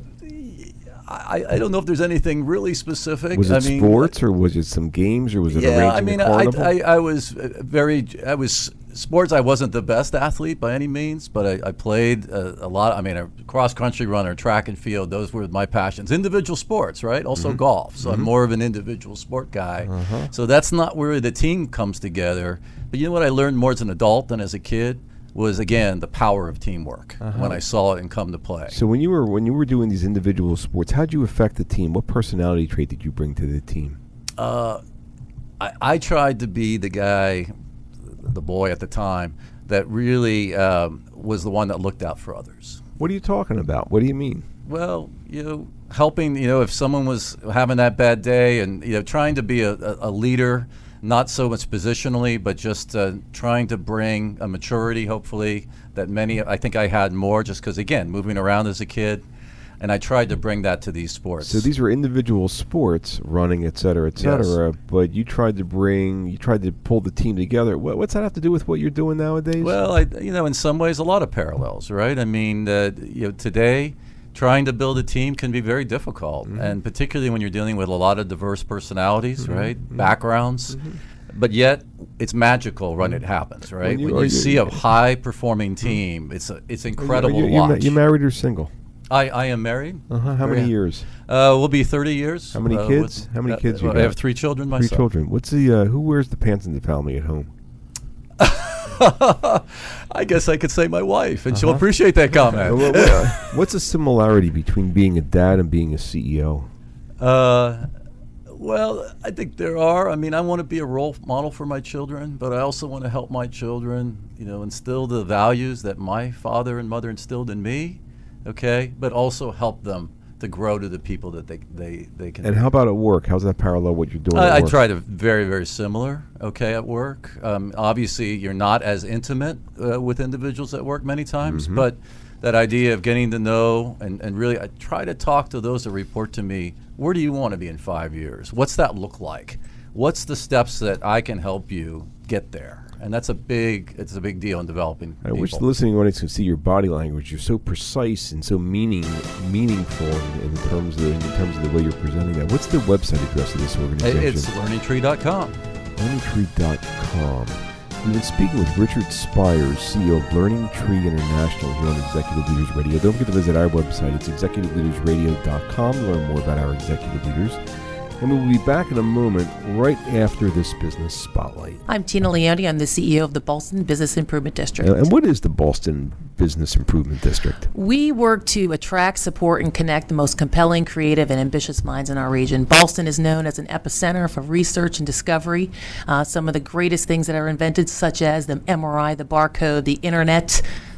I, I don't know if there's anything really specific. Was it I mean, sports or was it some games or was it yeah, I mean, I? I, I was very, I was sports. I wasn't the best athlete by any means, but I, I played a, a lot. I mean, a cross country runner, track and field. Those were my passions. Individual sports, right? Also Mhm. golf. So I'm Mhm. more of an individual sport guy. Uh-huh. So that's not where the team comes together. But you know what I learned more as an adult than as a kid was again the power of teamwork Uh-huh. when I saw it and come to play. So when you were when you were doing these individual sports, how did you affect the team? What personality trait did you bring to the team? Uh, I, I tried to be the guy, the boy at the time, that really um, was the one that looked out for others. What are you talking about? What do you mean? Well, you know, helping, you know, if someone was having that bad day and, you know, trying to be a, a, a leader, not so much positionally, but just uh, trying to bring a maturity, hopefully, that many, I think I had more just because, again, moving around as a kid. And I tried to bring that to these sports. So these were individual sports, running, et cetera, et Yes. cetera. But you tried to bring, you tried to pull the team together. What, what's that have to do with what you're doing nowadays? Well, I, you know, in some ways, a lot of parallels, right? I mean, uh, you know, today, trying to build a team can be very difficult, Mm-hmm. and particularly when you're dealing with a lot of diverse personalities, Mhm, right? mhm, Backgrounds. But yet, it's magical when it happens, right? When When you- you, you- see a high-performing team, it's a, it's you- incredible you, to you watch. you married or single? I, I am married. Uh-huh. How many years? Uh, we'll be 30 years. How many uh, kids? How many uh, kids you I have three children Three myself. children. What's the uh, who wears the pants in the family at home? I guess I could say my wife, and she'll Uh-huh. appreciate that comment. What's the similarity between being a dad and being a CEO? Uh, well, I think there are. I mean, I want to be a role model for my children, but I also want to help my children, you know, instill the values that my father and mother instilled in me, okay, but also help them to grow to the people that they, they, they can And how about at work? How's that parallel what you're doing? at I, I try to very, very similar. Okay, at work. Um, obviously, you're not as intimate uh, with individuals at work many times, Mhm. but that idea of getting to know and, and really, I try to talk to those that report to me. Where do you want to be in five years? What's that look like? What's the steps that I can help you get there? And that's a big, it's a big deal in developing. I wish the people. listening audience could see your body language. You're so precise and so meaning meaningful in, in terms of in terms of the way you're presenting that. What's the website address of this organization? It's learningtree.com. LearningTree.com. We've been speaking with Richard Spires, CEO of Learning Tree International here on Executive Leaders Radio. Don't forget to visit our website. It's executiveleadersradio.com to learn more about our executive leaders. And we'll be back in a moment right after this business spotlight. I'm Tina Leone. I'm the CEO of the Ballston Business Improvement District. And what is the Ballston Business Improvement District? We work to attract, support, and connect the most compelling, creative, and ambitious minds in our region. Ballston is known as an epicenter for research and discovery. Uh, some of the greatest things that are invented, such as the MRI, the barcode, the internet,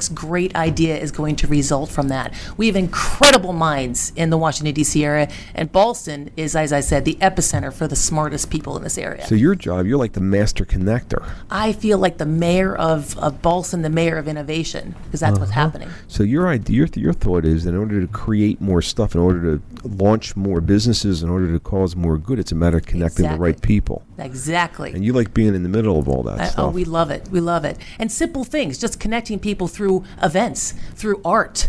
great idea is going to result from that. We have incredible minds in the Washington D.C. area, and Ballston is, as I said, the epicenter for the smartest people in this area. so your job, you're like the master connector. I feel like the mayor of, of Ballston, the mayor of innovation, because that's what's Uh-huh. happening. So your idea, your, your thought is, that in order to create more stuff, in order to launch more businesses, in order to cause more good, it's a matter of connecting the right people. Exactly. And you like being in the middle of all that I- stuff. oh, we love it. We love it. And simple things, just connecting people through events, through art,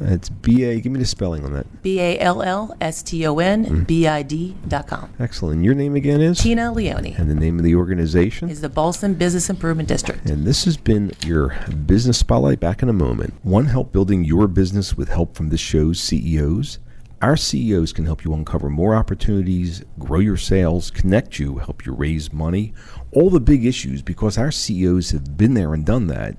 It's B A. Give me the spelling on that. B A L L S T O N mm-hmm. B I D.com. Excellent. Your name again is Tina Leone and the name of the organization. is the Ballston Business Improvement District. And this has been your business spotlight back in a moment. One help building your business with help from this show's CEOs. Our CEOs can help you uncover more opportunities, grow your sales, connect you, help you raise money, all the big issues because our CEOs have been there and done that,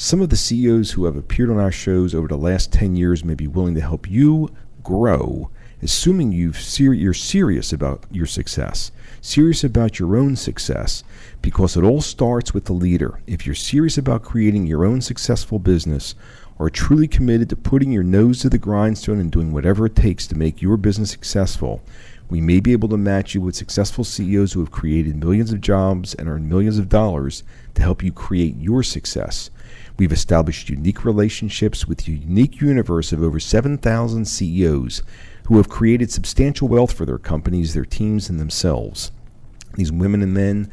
Some of the CEOs who have appeared on our shows over the last 10 years may be willing to help you grow, assuming you've ser- you're serious about your success, serious about your own success, because it all starts with the leader. If you're serious about creating your own successful business, or truly committed to putting your nose to the grindstone and doing whatever it takes to make your business successful, we may be able to match you with successful CEOs who have created millions of jobs and earned millions of dollars to help you create your success. We've established unique relationships with a unique universe of over 7,000 CEOs who have created substantial wealth for their companies, their teams, and themselves. These women and men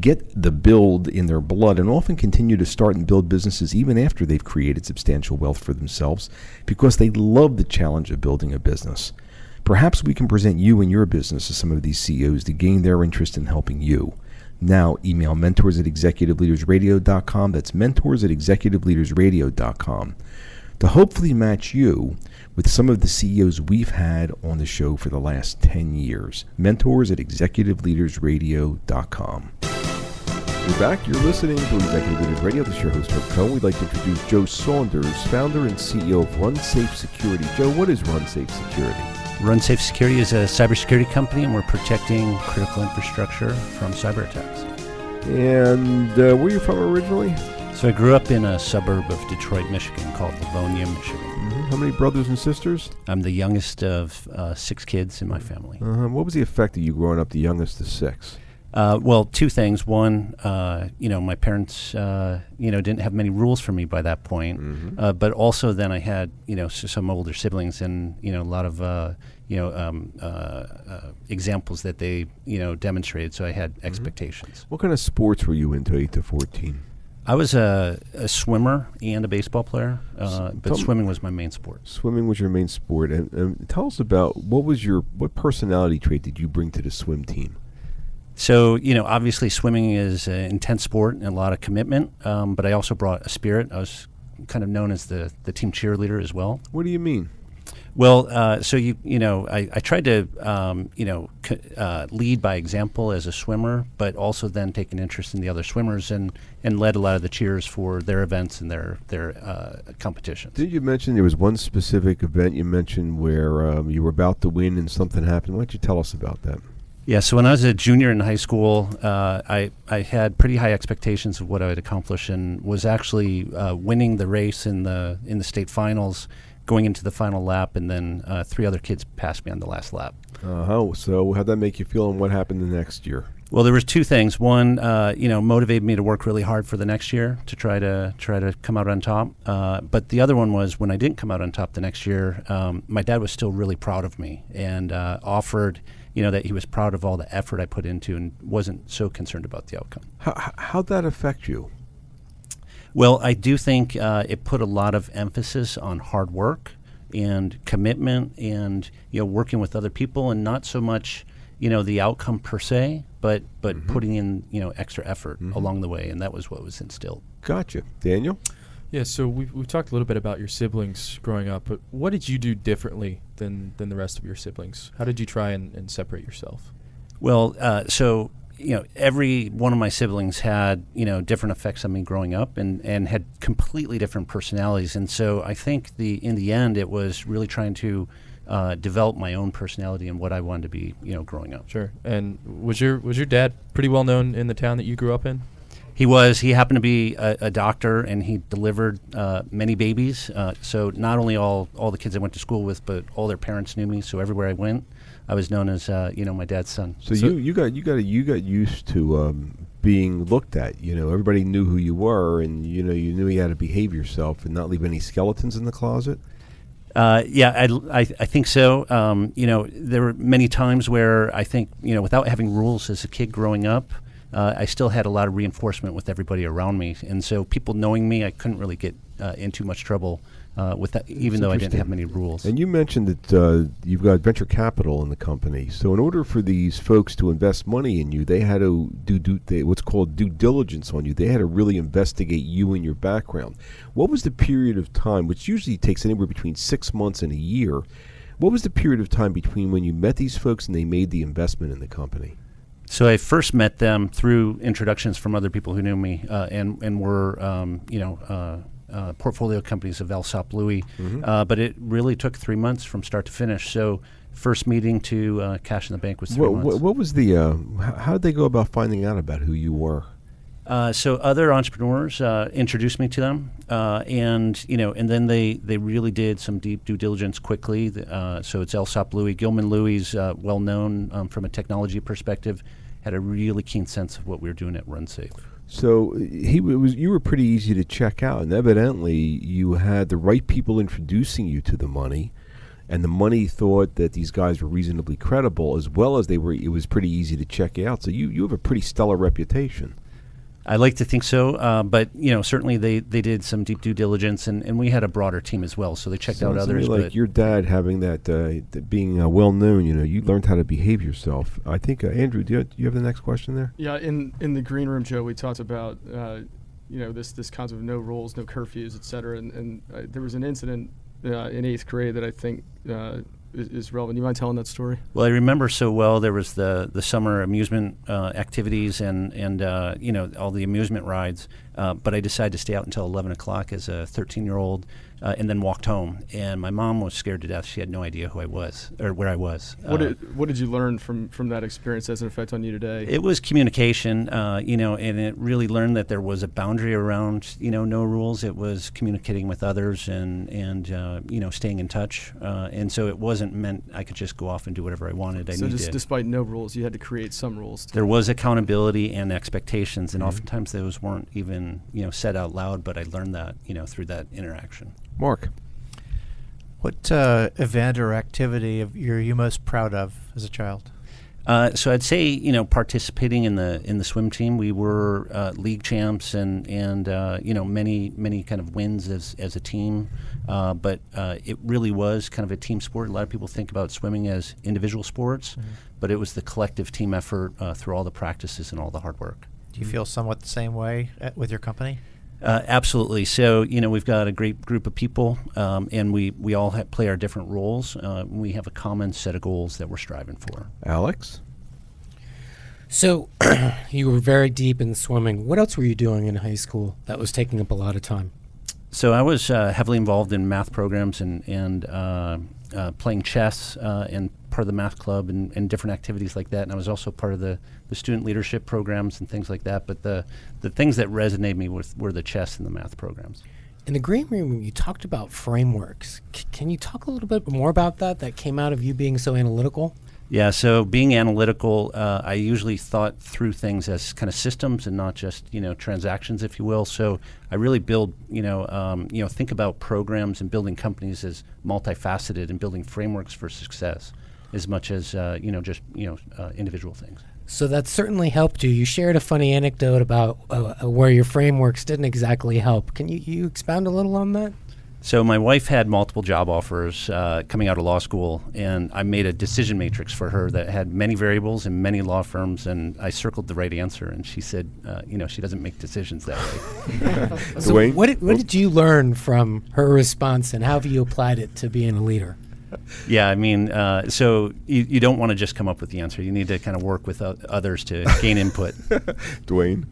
get the build in their blood and often continue to start and build businesses even after they've created substantial wealth for themselves because they love the challenge of building a business. Perhaps we can present you and your business to some of these CEOs to gain their interest in helping you. Now, email mentors at executiveleadersradio.com. That's mentors at executiveleadersradio.com to hopefully match you with some of the CEOs we've had on the show for the last 10 years. Mentors at executiveleadersradio.com. We're back. You're listening to Executive Leaders Radio. This is your host, Herb Cohen. We'd like to introduce Joe Saunders, founder and CEO of Run Safe Security. Joe, what is Run Safe Security? Run Safe Security is a cybersecurity company, and we're protecting critical infrastructure from cyber attacks. And uh, where are you from originally? So I grew up in a suburb of Detroit, Michigan called Livonia, Michigan. How many brothers and sisters? I'm the youngest of uh, six kids in my family. Uh, what was the effect of you growing up the youngest of six? Uh, well, two things. One, uh, you know, my parents, uh, you know, didn't have many rules for me by that point. Mm-hmm. Uh, but also, then I had, you know, s- some older siblings, and you know, a lot of, uh, you know, um, uh, uh, examples that they, you know, demonstrated. So I had Mm-hmm. expectations. What kind of sports were you into, 8 to 14? I was a, a swimmer and a baseball player, uh, but tell swimming was my main sport. Swimming was your main sport, and, and tell us about what was your what personality trait did you bring to the swim team? So, you know, obviously swimming is an intense sport and a lot of commitment, um, but I also brought a spirit. I was kind of known as the, the team cheerleader as well. What do you mean? Well, uh, so you you know, I, I tried to um, you know c- uh, lead by example as a swimmer, but also then take an interest in the other swimmers and, and led a lot of the cheers for their events and their their uh, competitions. Did you mention there was one specific event you mentioned where um, you were about to win and something happened? Why don't you tell us about that? Yeah, so when I was a junior in high school, uh, I I had pretty high expectations of what I would accomplish, and was actually uh, winning the race in the in the state finals, going into the final lap, and then uh, three other kids passed me on the last lap. Uh-huh. So how'd that make you feel, and what happened the next year? Well, there was two things. One, uh, you know, motivated me to work really hard for the next year to try to try to come out on top. Uh, but the other one was when I didn't come out on top the next year, um, my dad was still really proud of me and uh, offered, you know, that he was proud of all the effort I put into and wasn't so concerned about the outcome. How, how'd that affect you? Well, I do think uh, it put a lot of emphasis on hard work and commitment and you know working with other people and not so much you know the outcome per se, but but Mm-hmm. putting in you know extra effort along the way, and that was what was instilled. Gotcha, Daniel. Yeah, so we've, we've talked a little bit about your siblings growing up, but what did you do differently than, than the rest of your siblings? How did you try and, and separate yourself? Well, uh, so you know, every one of my siblings had you know different effects on me growing up, and and had completely different personalities, and so I think the in the end it was really trying to uh, develop my own personality and what I wanted to be, you know, growing up. Sure. And was your was your dad pretty well known in the town that you grew up in? He was. He happened to be a, a doctor, and he delivered uh, many babies. Uh, so not only all all the kids I went to school with, but all their parents knew me. So everywhere I went, I was known as uh, you know my dad's son. So, you you got you got you got used to um, being looked at. You know, everybody knew who you were, and you know you knew you had to behave yourself and not leave any skeletons in the closet. Uh, yeah, I, I, I think so. Um, you know, there were many times where I think, you know, without having rules as a kid growing up, uh, I still had a lot of reinforcement with everybody around me. And so people knowing me, I couldn't really get uh, in too much trouble uh, with that, even That's though I didn't have many rules. And you mentioned that uh, you've got venture capital in the company. So in order for these folks to invest money in you, they had to do, do they, what's called due diligence on you. They had to really investigate you and your background. What was the period of time, which usually takes anywhere between six months and a year? What was the period of time between when you met these folks and they made the investment in the company? So I first met them through introductions from other people who knew me uh, and and were um, you know uh, uh, portfolio companies of Alsop Louie, Mhm. uh, but it really took three months from start to finish. So first meeting to uh, cash in the bank was three What, months. what, what was the, uh, how did they go about finding out about who you were? Uh, so other entrepreneurs uh, introduced me to them, uh, and you know, and then they they really did some deep due diligence quickly. Uh, so it's Alsop Louie, Gilman Louie, uh, well known um, from a technology perspective, had a really keen sense of what we were doing at RunSafe. So he was. You were pretty easy to check out, and evidently you had the right people introducing you to the money, and the money thought that these guys were reasonably credible, as well as they were. It was pretty easy to check out. So you you have a pretty stellar reputation. I like to think so, uh, but you know, certainly they, they did some deep due diligence, and, and we had a broader team as well, so they checked out Sounds to me others. like but your dad having that, uh, th- being uh, well known. You know, you learned how to behave yourself. I think uh, Andrew, do you, do you have the next question there? Yeah, in in the green room, Joe, we talked about uh, you know this this concept of no rules, no curfews, et cetera. And, and uh, there was an incident uh, in eighth grade that I think uh, is, is relevant. You mind telling that story? Well, I remember so well. There was the the summer amusement uh, activities and and uh, you know all the amusement rides. Uh, but I decided to stay out until 11 o'clock as a 13 year old, uh, and then walked home. And my mom was scared to death. She had no idea who I was or where I was. What Uh, did what did you learn from from that experience as an effect on you today? it was communication, uh, you know, and it really learned that there was a boundary around, you know, no rules. It was communicating with others and and uh, you know staying in touch. Uh, and so it wasn't meant I could just go off and do whatever I wanted. I so just, despite no rules, you had to create some rules. there was accountability and expectations, and Mhm. oftentimes those weren't even you know said out loud. But I learned that you know through that interaction. Mark. What uh, event or activity of you're you most proud of as a child? Uh, so I'd say you know participating in the in the swim team, we were uh, league champs and and uh, you know many many kind of wins as as a team, uh, but uh, it really was kind of a team sport. A lot of people think about swimming as individual sports, but it was the collective team effort uh, through all the practices and all the hard work. Do you feel somewhat the same way at, with your company? Uh, absolutely. So you know we've got a great group of people, um, and we we all ha- play our different roles. Uh, we have a common set of goals that we're striving for. Alex. So, you were very deep in swimming. What else were you doing in high school that was taking up a lot of time? So I was uh, heavily involved in math programs and and uh, uh, playing chess uh, and part of the math club and, and different activities like that. And I was also part of the, the student leadership programs and things like that. But the the things that resonated me with were the chess and the math programs. In the green room, you talked about frameworks. C- can you talk a little bit more about that? That came out of you being so analytical. Yeah, so being analytical, uh, I usually thought through things as kind of systems and not just you know transactions, if you will. So I really build you know um, you know think about programs and building companies as multifaceted and building frameworks for success, as much as uh, you know just you know uh, individual things. So that certainly helped you. You shared a funny anecdote about uh, uh, where your frameworks didn't exactly help. Can you, you expound a little on that? So my wife had multiple job offers uh, coming out of law school, and I made a decision matrix for her that had many variables and many law firms, and I circled the right answer, and she said, uh, you know, she doesn't make decisions that way. so what did, what did you learn from her response, and how have you applied it to being a leader? Yeah, I mean, uh, so you, you don't want to just come up with the answer. You need to kind of work with o- others to gain input. Dwayne.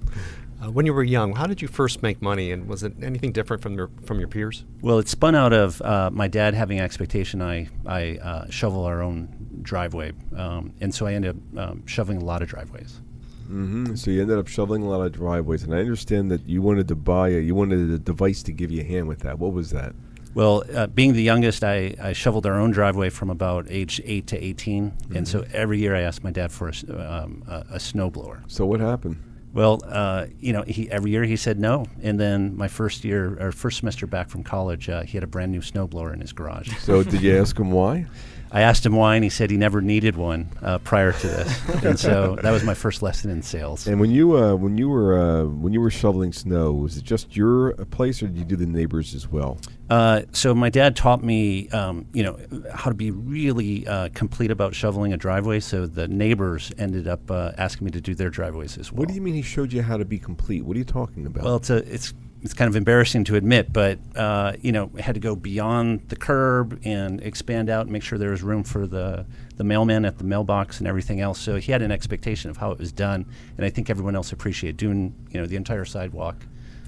Uh, when you were young, how did you first make money, and was it anything different from your from your peers? Well, it spun out of uh, my dad having expectation I I uh, shovel our own driveway, um, and so I ended up um, shoveling a lot of driveways. Mm-hmm. So you ended up shoveling a lot of driveways, and I understand that you wanted to buy a you wanted a device to give you a hand with that. What was that? Well, uh, being the youngest, I, I shoveled our own driveway from about age eight to 18 and so every year I asked my dad for a, um, a, a snowblower. So what happened? Well, uh, you know, he every year he said no, and then my first year or first semester back from college, uh, he had a brand new snowblower in his garage. So did you ask him why? I asked him why, and he said he never needed one uh, prior to this, and so that was my first lesson in sales. And when you uh, when you were uh, when you were shoveling snow, was it just your uh, place, or did you do the neighbors as well? Uh, so my dad taught me, um, you know, how to be really uh, complete about shoveling a driveway. So the neighbors ended up uh, asking me to do their driveways as well. What do you mean he showed you how to be complete? What are you talking about? Well, it's a it's it's kind of embarrassing to admit, but uh, you know, had to go beyond the curb and expand out and make sure there was room for the the mailman at the mailbox and everything else. So he had an expectation of how it was done, and I think everyone else appreciated doing you know the entire sidewalk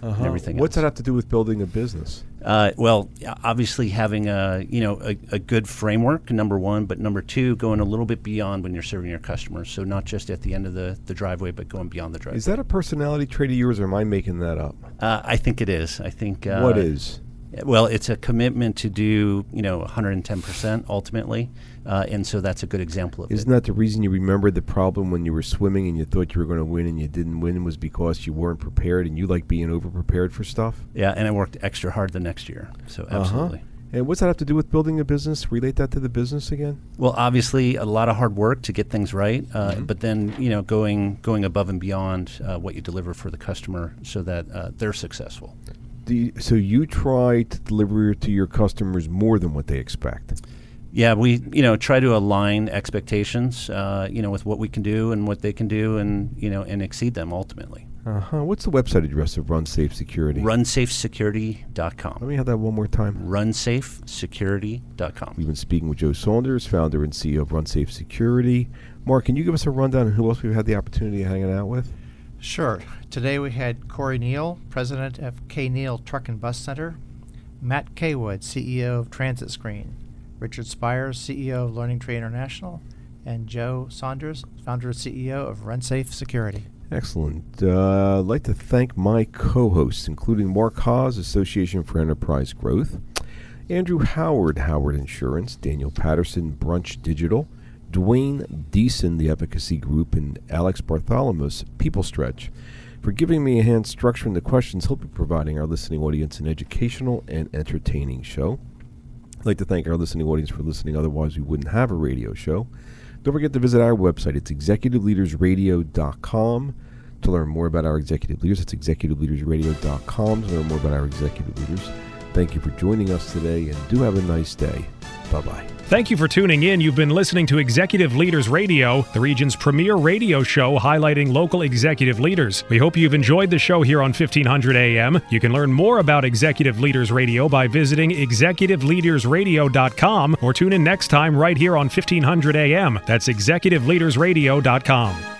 and Uh-huh. everything. What's else. that have to do with building a business? Uh, well, obviously having a you know a, a good framework, number one, but number two, going a little bit beyond when you're serving your customers. So not just at the end of the, the driveway, but going beyond the driveway. Is that a personality trait of yours, or am I making that up? Uh, I think it is. I think uh, What is? Well, it's a commitment to do you know 110 percent ultimately, uh, and so that's a good example of Isn't it. that the reason you remembered the problem when you were swimming and you thought you were going to win and you didn't win was because you weren't prepared and you like being over prepared for stuff? Yeah, and I worked extra hard the next year. So Uh-huh. absolutely. And what's that have to do with building a business? Relate that to the business again? Well, obviously, a lot of hard work to get things right, uh, Mm-hmm. but then you know going going above and beyond uh, what you deliver for the customer, so that uh, they're successful. Do you, so you try to deliver to your customers more than what they expect. Yeah, we you know try to align expectations, uh, you know, with what we can do and what they can do, and you know, and exceed them ultimately. Uh huh. What's the website address of Run Safe Security? RunSafeSecurity.com. Let me have that one more time. RunSafeSecurity.com. We've been speaking with Joe Saunders, founder and CEO of Run Safe Security. Mark, can you give us a rundown on who else we've had the opportunity of hanging out with? Sure. Today we had Corey Neal, president of K. Neal Truck and Bus Center, Matt Caywood, CEO of Transit Screen, Richard Spires, CEO of Learning Tree International, and Joe Saunders, founder and CEO of RunSafe Security. Excellent. Uh, I'd like to thank my co hosts, including Mark Haas, Association for Enterprise Growth, Andrew Howard, Howard Insurance, Daniel Patterson, Brunch Digital, Dwayne Deason, the Efficacy Group, and Alex Bartholomew, People Stretch, for giving me a hand structuring the questions, he'll be providing our listening audience an educational and entertaining show. I'd like to thank our listening audience for listening, otherwise, we wouldn't have a radio show. Don't forget to visit our website. It's executiveleadersradio.com to learn more about our executive leaders. It's executiveleadersradio.com to learn more about our executive leaders. Thank you for joining us today and do have a nice day. Bye bye. Thank you for tuning in. You've been listening to Executive Leaders Radio, the region's premier radio show highlighting local executive leaders. We hope you've enjoyed the show here on 1500 AM. You can learn more about Executive Leaders Radio by visiting executiveleadersradio.com or tune in next time right here on 1500 AM. That's executiveleadersradio.com.